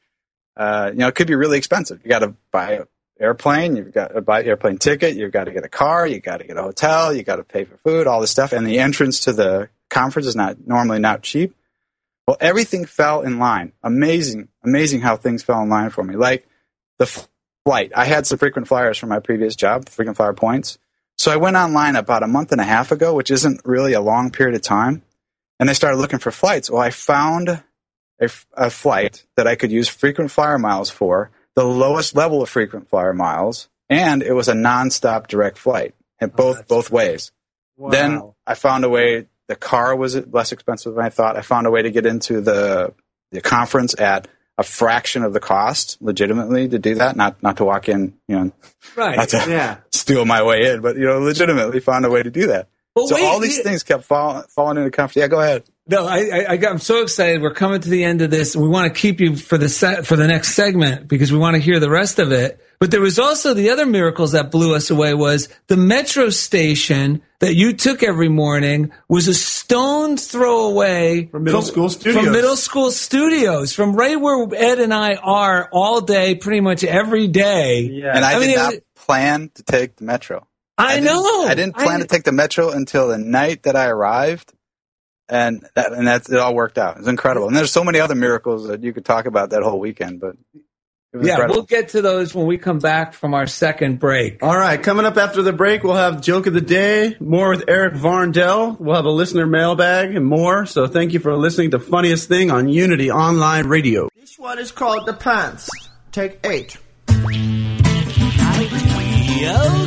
uh, you know, it could be really expensive. You got to buy airplane, you've got to buy airplane ticket, you've got to get a car, you've got to get a hotel, you've got to pay for food, all this stuff, and the entrance to the conference is not normally not cheap. Well, everything fell in line. Amazing, amazing how things fell in line for me. Like the flight, I had some frequent flyers from my previous job, frequent flyer points. So I went online about a month and a half ago, which isn't really a long period of time, and I started looking for flights. Well, I found a, a flight that I could use frequent flyer miles for, the lowest level of frequent flyer miles, and it was a nonstop direct flight, and both both ways. Then I found a way. The car was less expensive than I thought. I found a way to get into the the conference at a fraction of the cost, legitimately to do that. Not not to walk in, you know, Right. not to Yeah. steal my way in, but you know, legitimately found a way to do that. Well, so wait, all these yeah. things kept fall, falling into conference. Yeah, go ahead. No, I, I, I got, I'm so excited. We're coming to the end of this. We want to keep you for the set, for the next segment because we want to hear the rest of it. But there was also the other miracles that blew us away was the metro station that you took every morning was a stone's throw away From middle school studios. From middle school studios, from right where Ed and I are all day, pretty much every day. Yeah. And I, I did mean, not was- plan to take the metro. I, didn't- know. I didn't plan to take the metro until the night that I arrived, and that and that's it. All worked out. It's incredible. And there's so many other miracles that you could talk about that whole weekend, but Yeah, incredible. we'll get to those when we come back from our second break. All right, coming up after the break, we'll have joke of the day, more with Eric Varndell. We'll have a listener mailbag and more. So thank you for listening to Funniest Thing on Unity Online Radio. This one is called the pants. Take eight. Hello,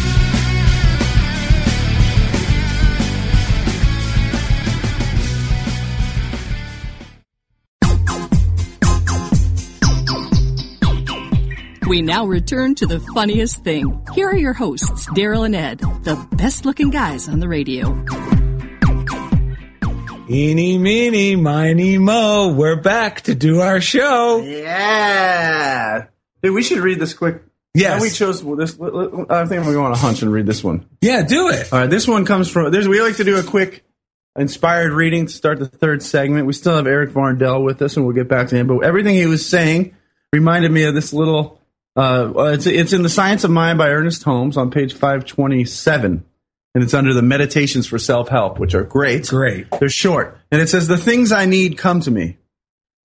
We now return to the funniest thing. Here are your hosts, Daryl and Ed, the best looking guys on the radio. Eeny, meeny, miny, mo. We're back to do our show. Yeah. Dude, we should read this quick. Yes. Now we chose well, this. I think I'm going to go on a hunch and read this one. Yeah, do it. All right, this one comes from. There's, we like to do a quick inspired reading to start the third segment. We still have Eric Varndell with us, and we'll get back to him. But everything he was saying reminded me of this little. Uh, it's it's in the Science of Mind by Ernest Holmes on page 527, and it's under the Meditations for Self Help, which are great. Great. They're short, and it says, "The things I need come to me.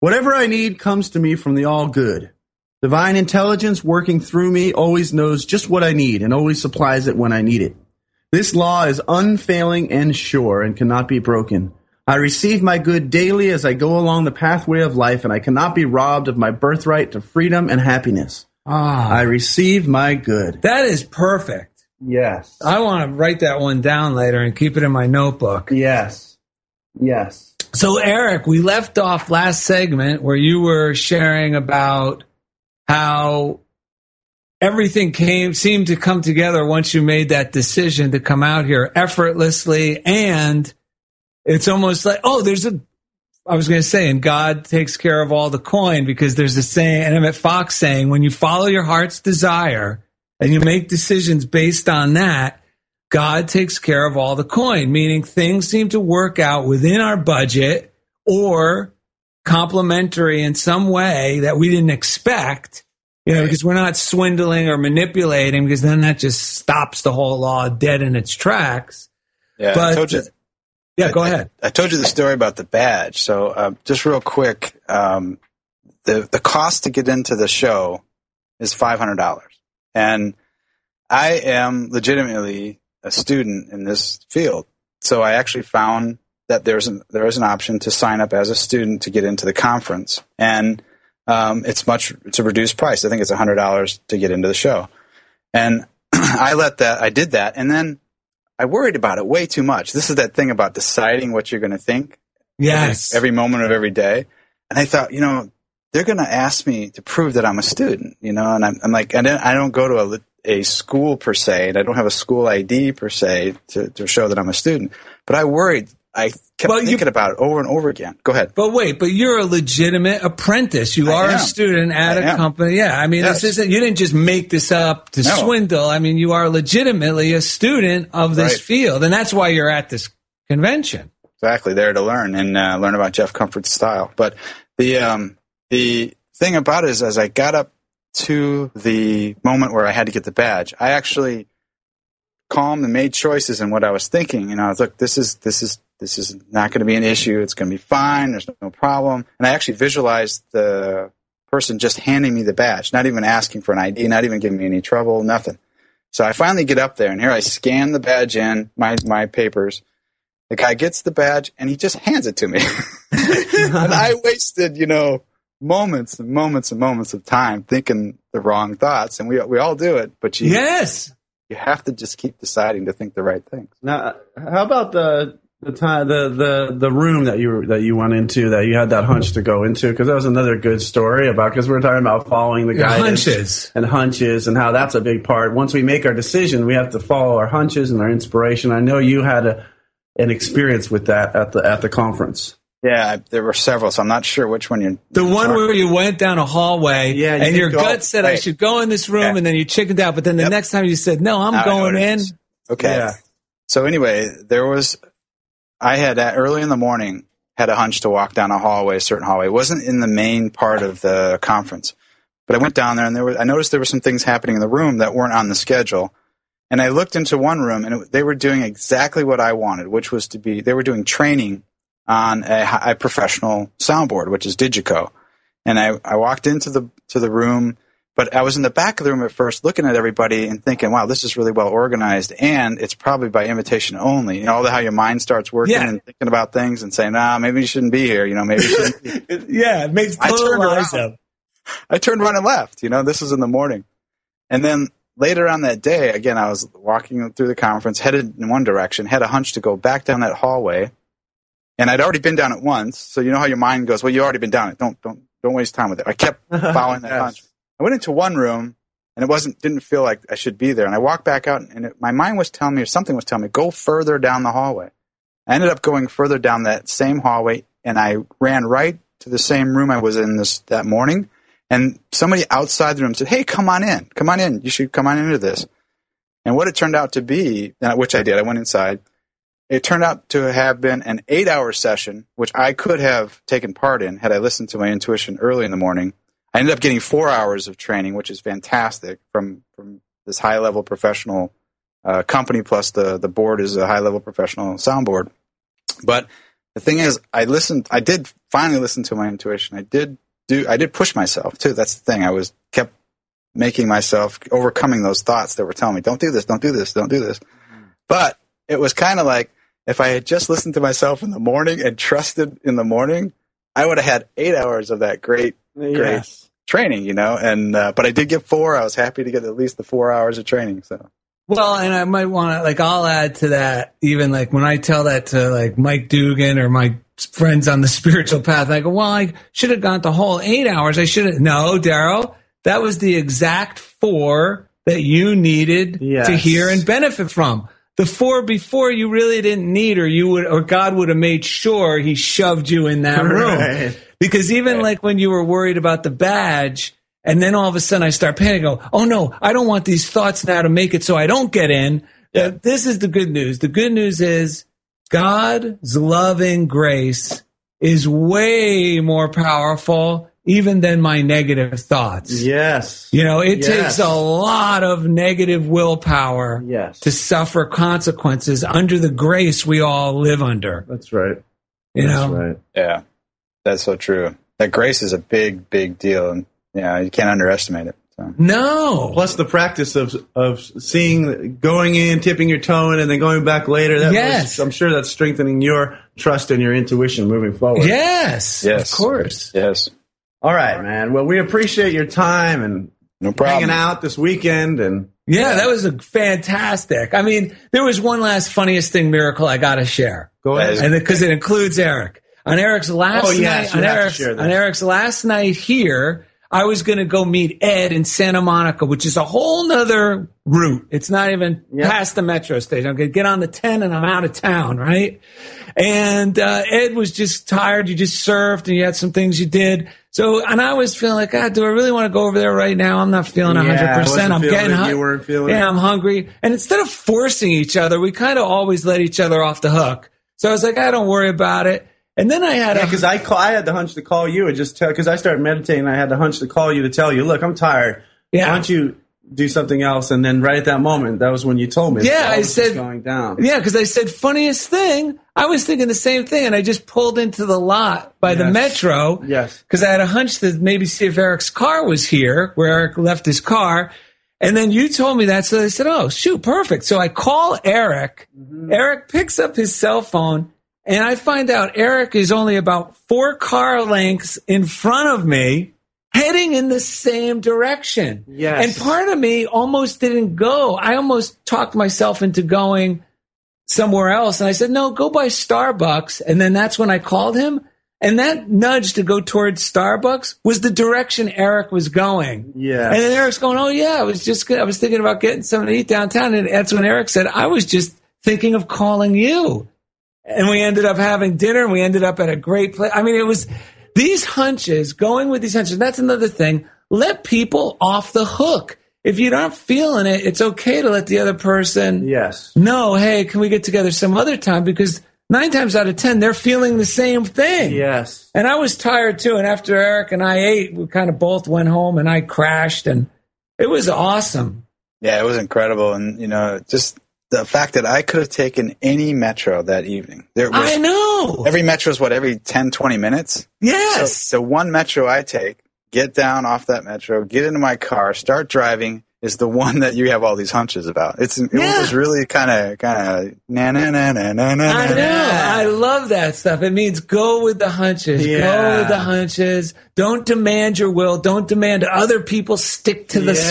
Whatever I need comes to me from the All Good." Divine intelligence working through me always knows just what I need and always supplies it when I need it. This law is unfailing and sure and cannot be broken. I receive my good daily as I go along the pathway of life, and I cannot be robbed of my birthright to freedom and happiness. Ah, I receive my good. that is perfect. Yes. I want to write that one down later and keep it in my notebook. Yes. Yes. So, Eric, we left off last segment where you were sharing about how everything came seemed to come together once you made that decision to come out here effortlessly and it's almost like oh there's a I was going to say, and God takes care of all the coin because there's a saying, and Emmet Fox saying, when you follow your heart's desire and you make decisions based on that, God takes care of all the coin, meaning things seem to work out within our budget or complementary in some way that we didn't expect, you know, because we're not swindling or manipulating, because then that just stops the whole law dead in its tracks. Yeah, But-. Yeah, go ahead. I told you the story about the badge. So uh, just real quick, um, the the cost to get into the show is five hundred dollars, and I am legitimately a student in this field. So I actually found that there's an, there is an option to sign up as a student to get into the conference, and um, it's much it's a reduced price. I think it's hundred dollars to get into the show. And I let that, I did that. And then I worried about it way too much. This is that thing about deciding what you're going to think. Yes. Every, every moment of every day. And I thought, you know, they're going to ask me to prove that I'm a student, you know, and I'm, I'm like, and I don't go to a, a school per se, and I don't have a school ID per se to, to show that I'm a student. But I worried. I kept Well, you- thinking about it over and over again. Go ahead. But wait, but you're a legitimate apprentice. You I are a student at I a am. company. Yeah. I mean, Yes. this isn't, you didn't just make this up to No. swindle. I mean, you are legitimately a student of this Right. field. And that's why you're at this convention. Exactly, there to learn and uh, learn about Jeff Comfort's style. But the um, the thing about it is, as I got up to the moment where I had to get the badge, I actually calmed and made choices in what I was thinking. And I was, look, this is this is this is not going to be an issue. It's going to be fine. There's no problem. And I actually visualized the person just handing me the badge, not even asking for an ID, not even giving me any trouble, nothing. So I finally get up there, and here I scan the badge in my my papers. The guy gets the badge and he just hands it to me. and I wasted, you know, moments and moments and moments of time thinking the wrong thoughts. And we we all do it, but you Yes. You have to just keep deciding to think the right things. Now, how about the the time the the the room that you that you went into that you had that hunch to go into because that was another good story about because we were talking about following the Yeah, guidance hunches. and hunches and how that's a big part. Once we make our decision, we have to follow our hunches and our inspiration. I know you had a an experience with that at the at the conference. Yeah, I- there were several, so I'm not sure which one you're. The one where you went down a hallway Yeah, you and your go- gut said, I should go in this room. Yeah. And then you chickened out. But then the Yep. next time you said, no, I'm Now going in. Okay. Yeah. So anyway, there was, I had early in the morning had a hunch to walk down a hallway, a certain hallway. It wasn't in the main part of the conference, but I went down there and there was, I noticed there were some things happening in the room that weren't on the schedule. And I looked into one room and it, they were doing exactly what I wanted, which was to be, they were doing training on a, a professional soundboard, which is Digico. And I, I walked into the, to the room, but I was in the back of the room at first looking at everybody and thinking, wow, this is really well organized. And it's probably by invitation only. You know, all the, how your mind starts working Yeah. and thinking about things and saying, ah, maybe you shouldn't be here. You know, maybe you shouldn't be. yeah, it makes I total turned eyes around. up. I turned around and left. You know, this was in the morning. And then later on that day, again, I was walking through the conference, headed in one direction, had a hunch to go back down that hallway. And I'd already been down it once. So you know how your mind goes, well, you already been down it. Don't, don't, don't waste time with it. I kept following that Yes. hunch. I went into one room and it wasn't, didn't feel like I should be there. And I walked back out and it, my mind was telling me, or something was telling me, go further down the hallway. I ended up going further down that same hallway and I ran right to the same room I was in this, that morning. And somebody outside the room said, Hey, come on in. Come on in. You should come on into this. And what it turned out to be, uh, which I did, I went inside. It turned out to have been an eight hour session, which I could have taken part in had I listened to my intuition early in the morning. I ended up getting four hours of training, which is fantastic from, from this high level professional uh, company. Plus the, the board is a high level professional soundboard. But the thing is, I listened, I did finally listen to my intuition. I did do, I did push myself too. That's the thing. I was kept making myself overcoming those thoughts that were telling me, don't do this, don't do this, don't do this. But it was kind of like if I had just listened to myself in the morning and trusted in the morning, I would have had eight hours of that great, great Yes. training, you know. And uh, but I did get four. I was happy to get at least the four hours of training. So Well, and I might want to, like, I'll add to that, even like when I tell that to like Mike Dugan or my friends on the spiritual path, I go, well, I should have gone the whole eight hours. I should have, no, Daryl, that was the exact four that you needed Yes. to hear and benefit from. The four before you really didn't need, or you would, or God would have made sure he shoved you in that room. Right. Because even like when you were worried about the badge, and then all of a sudden I start panicking, go, oh no, I don't want these thoughts now to make it so I don't get in. Uh, this is the good news. The good news is God's loving grace is way more powerful even than my negative thoughts. Yes. You know, it Yes. takes a lot of negative willpower Yes. to suffer consequences under the grace we all live under. That's right. You That's know? right. yeah, that's so true. That grace is a big, big deal, and yeah, you can't underestimate it. So. No. Plus the practice of of seeing, going in, tipping your toe in, and then going back later. That Yes. was- I'm sure that's strengthening your trust and your intuition moving forward. Yes. Yes. Of course. Yes. All right, man. Well, we appreciate your time and No problem. hanging out this weekend and Yeah, uh, that was a fantastic. I mean, there was one last funniest thing miracle I got to share. Go ahead. And because it includes Eric. On Eric's last Oh, yes, night, on have to Eric's, share that. on Eric's last night here, I was going to go meet Ed in Santa Monica, which is a whole nother route. It's not even past the metro station. I'm going to get on the 10 and I'm out of town, right? And uh, Ed was just tired. You just surfed and you had some things you did. So, and I was feeling like, God, do I really want to go over there right now? I'm not feeling 100%. Yeah, I'm getting hungry. You weren't feeling yeah. I'm hungry. And instead of forcing each other, we kind of always let each other off the hook. So I was like, I don't worry about it. And then I had Yeah, because I call, I had the hunch to call you and just tell because I started meditating. I had the hunch to call you to tell you, look, I'm tired. Yeah. Why don't you do something else? And then right at that moment, that was when you told me. Yeah, I said- going down. Yeah, because I said funniest thing. I was thinking the same thing, and I just pulled into the lot by the metro. Yes. because I had a hunch to maybe see if Eric's car was here, where Eric left his car. And then you told me that, so I said, "Oh, shoot, perfect." So I call Eric. Mm-hmm. Eric picks up his cell phone, and I find out Eric is only about four car lengths in front of me, heading in the same direction. Yes. And part of me almost didn't go. I almost talked myself into going somewhere else. And I said, no, go by Starbucks. And then that's when I called him. And that nudge to go towards Starbucks was the direction Eric was going. Yeah. And then Eric's going, oh yeah, I was just, I was thinking about getting something to eat downtown. And that's when Eric said, I was just thinking of calling you. And we ended up having dinner and we ended up at a great place. I mean, it was these hunches, going with these hunches. That's another thing. Let people off the hook. If you're not feeling it, it's okay to let the other person Yes. know, hey, can we get together some other time? Because nine times out of 10, they're feeling the same thing. Yes. And I was tired too. And after Eric and I ate, we kind of both went home and I crashed and it was awesome. Yeah, it was incredible, and you know, just the fact that I could have taken any metro that evening. There was, I know. Every metro is what every 10, 20 minutes. Yes. So the one metro I take, get down off that metro, get into my car, start driving, is the one that you have all these hunches about. It's it Yeah. was really kind of kind of na na na na na na. I know. I love that stuff. It means go with the hunches. Go with the hunches. Don't demand your will. Don't demand other people stick to the Yes.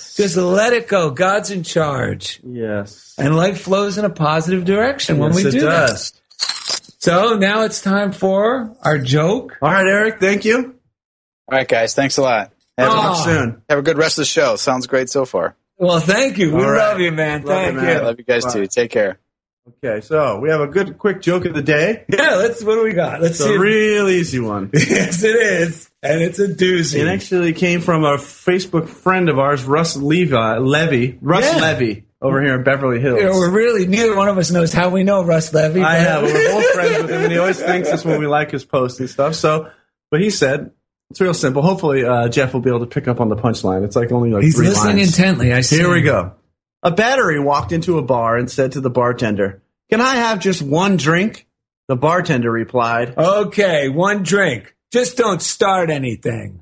schedule. Just let it go. God's in charge. Yes. And life flows in a positive direction when Yes, we it do does. that. So now it's time for our joke. All right, Eric. Thank you. All right, guys, thanks a lot. Have, Oh. Talk soon. have a good rest of the show. Sounds great so far. Well, thank you. We All right. love you, man. Love you, thank man. you. Love you guys Bye. too. Take care. Okay, so we have a good, quick joke of the day. Yeah, let's. What do we got? Let's It's see. a real easy one. yes, it is, and it's a doozy. It actually came from a Facebook friend of ours, Russ Levi, Levy, Russ Yeah. Levy, over here in Beverly Hills. Yeah, we're really neither one of us knows how we know Russ Levy. I but- have. We're both friends with him, and he always thanks us when we like his posts and stuff. So, but he said it's real simple. Hopefully, uh, Jeff will be able to pick up on the punchline. It's like only like He's three listening lines. intently. I see. Here we go. A battery walked into a bar and said to the bartender, "Can I have just one drink?" The bartender replied, Okay, one drink. Just don't start anything.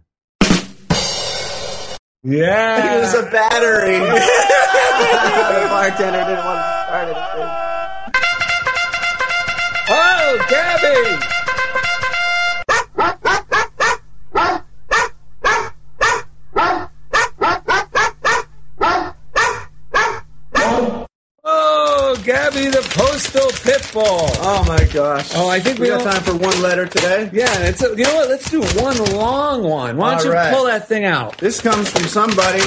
Yeah. "It was a battery." the bartender didn't want to start it. oh, Gabby. Oh, Gabby the postal pitbull. oh my gosh! Oh, I think we we got time for one letter today. Yeah, it's a, you know what? Let's do one long one. Why don't All you right. pull that thing out? This comes from somebody.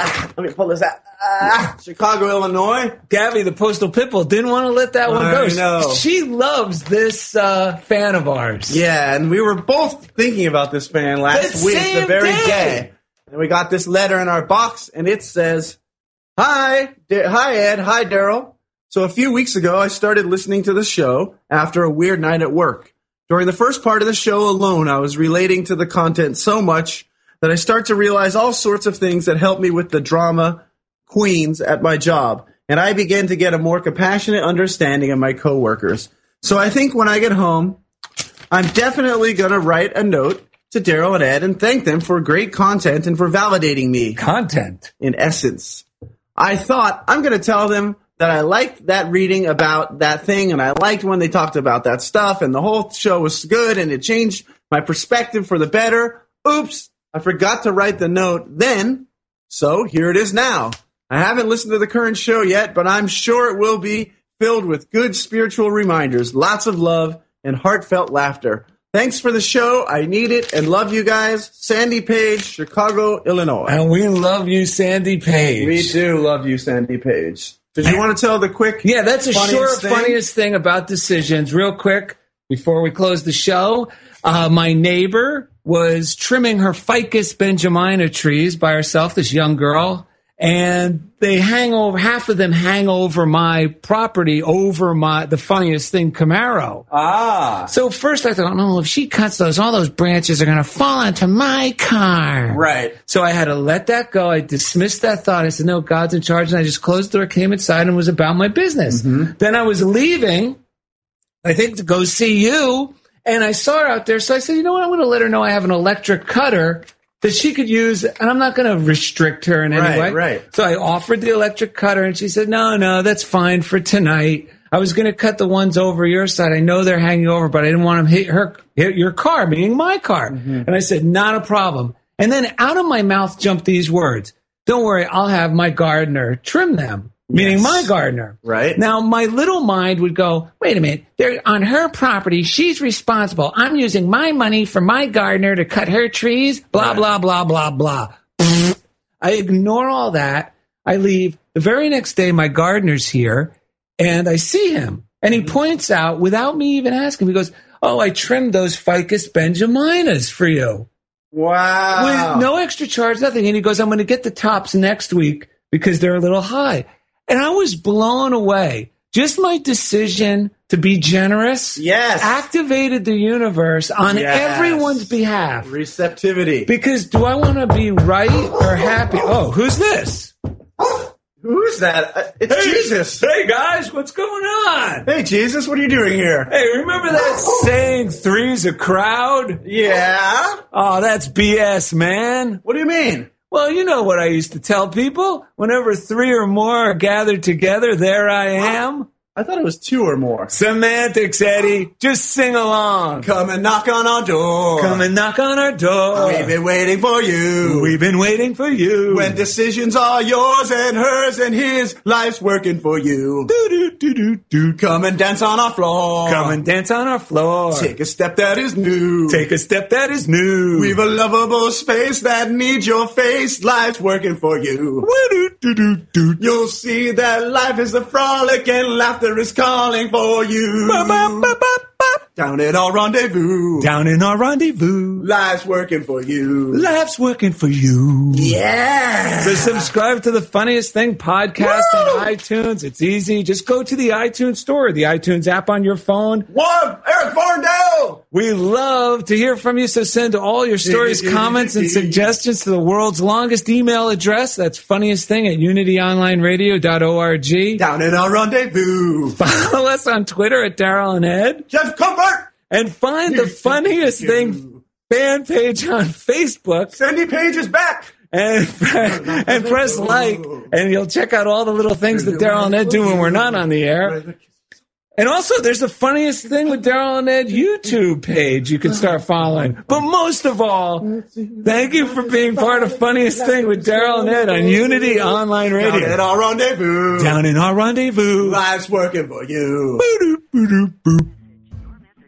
Ah, let me pull this out. Ah, Chicago, Illinois. Gabby the postal pitbull didn't want to let that one go. She loves this uh, fan of ours. Yeah, and we were both thinking about this fan last The week, the very day. day. And we got this letter in our box, and it says, "Hi, D- hi Ed, hi Daryl. So a few weeks ago, I started listening to the show after a weird night at work. During the first part of the show alone, I was relating to the content so much that I start to realize all sorts of things that help me with the drama queens at my job, and I begin to get a more compassionate understanding of my coworkers. So I think when I get home, I'm definitely going to write a note to Daryl and Ed and thank them for great content and for validating me. Content. In essence, I thought I'm going to tell them that I liked that reading about that thing and I liked when they talked about that stuff and the whole show was good and it changed my perspective for the better. Oops, I forgot to write the note then, so here it is now. I haven't listened to the current show yet, but I'm sure it will be filled with good spiritual reminders, lots of love, and heartfelt laughter. Thanks for the show. I need it and love you guys. Sandy Page, Chicago, Illinois. And we love you, Sandy Page. We do love you, Sandy Page. Did you want to tell the quick? Yeah, that's a funniest short, thing? funniest thing about decisions. Real quick, before we close the show, uh, my neighbor was trimming her ficus benjamina trees by herself, this young girl, and they hang over, half of them hang over my property, over my, the funniest thing, Camaro. Ah. So first I thought, no, if she cuts those, all those branches are going to fall onto my car. Right. So I had to let that go. I dismissed that thought. I said, no, God's in charge. And I just closed the door, came inside and was about my business. Then I was leaving, I think to go see you. And I saw her out there. So I said, you know what? I'm going to let her know I have an electric cutter that she could use. And I'm not going to restrict her in any Right, way. right. So I offered the electric cutter and she said, no, no, that's fine for tonight. I was going to cut the ones over your side. I know they're hanging over, but I didn't want them hit her, hit your car, meaning my car. Mm-hmm. And I said, not a problem. And then out of my mouth jumped these words. Don't worry. I'll have my gardener trim them, meaning my gardener. Right. Now my little mind would go, wait a minute. They're on her property. She's responsible. I'm using my money for my gardener to cut her trees. Blah, blah, blah, blah, blah. I ignore all that. I leave. The very next day, my gardener's here and I see him and he mm-hmm. points out without me even asking, he goes, Oh, I trimmed those ficus benjaminas for you. Wow. With no extra charge, nothing. And he goes, I'm going to get the tops next week because they're a little high. And I was blown away. Just my decision to be generous Yes. activated the universe on Yes. everyone's behalf. Receptivity. Because do I want to be right or happy? Oh, who's this? Who is that? Uh, It's Hey, Jesus. Hey guys, what's going on? Hey, Jesus, what are you doing here? Hey, remember that saying three's a crowd? Yeah. Oh, that's BS, man. What do you mean? Well, you know what I used to tell people. Whenever three or more are gathered together, there I am. I thought it was two or more. Semantics, Eddie. Just sing along. Come and knock on our door. Come and knock on our door. We've been waiting for you. We've been waiting for you. when decisions are yours and hers and his, life's working for you. Do-do-do-do-do. Come and dance on our floor. Come and dance on our floor. take a step that is new. Take a step that is new. We've a lovable space that needs your face. Life's working for you. Woo-do-do-do-do. You'll see that life is a frolic and laughter is calling for you. Ba-ba-ba-ba-ba. Down at our rendezvous. Down in our rendezvous. Life's working for you. Life's working for you. Yeah. So subscribe to the funniest thing podcast on iTunes. It's easy. Just go to the iTunes store, the iTunes app on your phone. What? Eric Farndale! We love to hear from you. So send all your stories, comments, and suggestions to the world's longest email address. That's funniest thing at unityonlineradio.org. Down at our rendezvous. Follow us on Twitter at Daryl and Ed. Jeff Comfort! And find the funniest thing fan page on Facebook. Sandy Page is back! and and press like, and you'll check out all the little things that Daryl and Ed do when we're not on the air. And also, there's the funniest thing with Daryl and Ed YouTube page you can start following. But most of all, thank you for being part of funniest thing with Daryl and Ed on Unity Online Radio. Down Radio. our rendezvous. Down in our rendezvous. Life's working for you.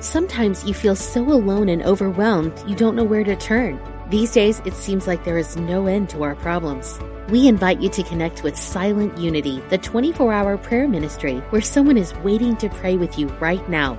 Sometimes you feel so alone and overwhelmed you don't know where to turn. These days, it seems like there is no end to our problems. We invite you to connect with Silent Unity, the 24 hour prayer ministry where someone is waiting to pray with you right now.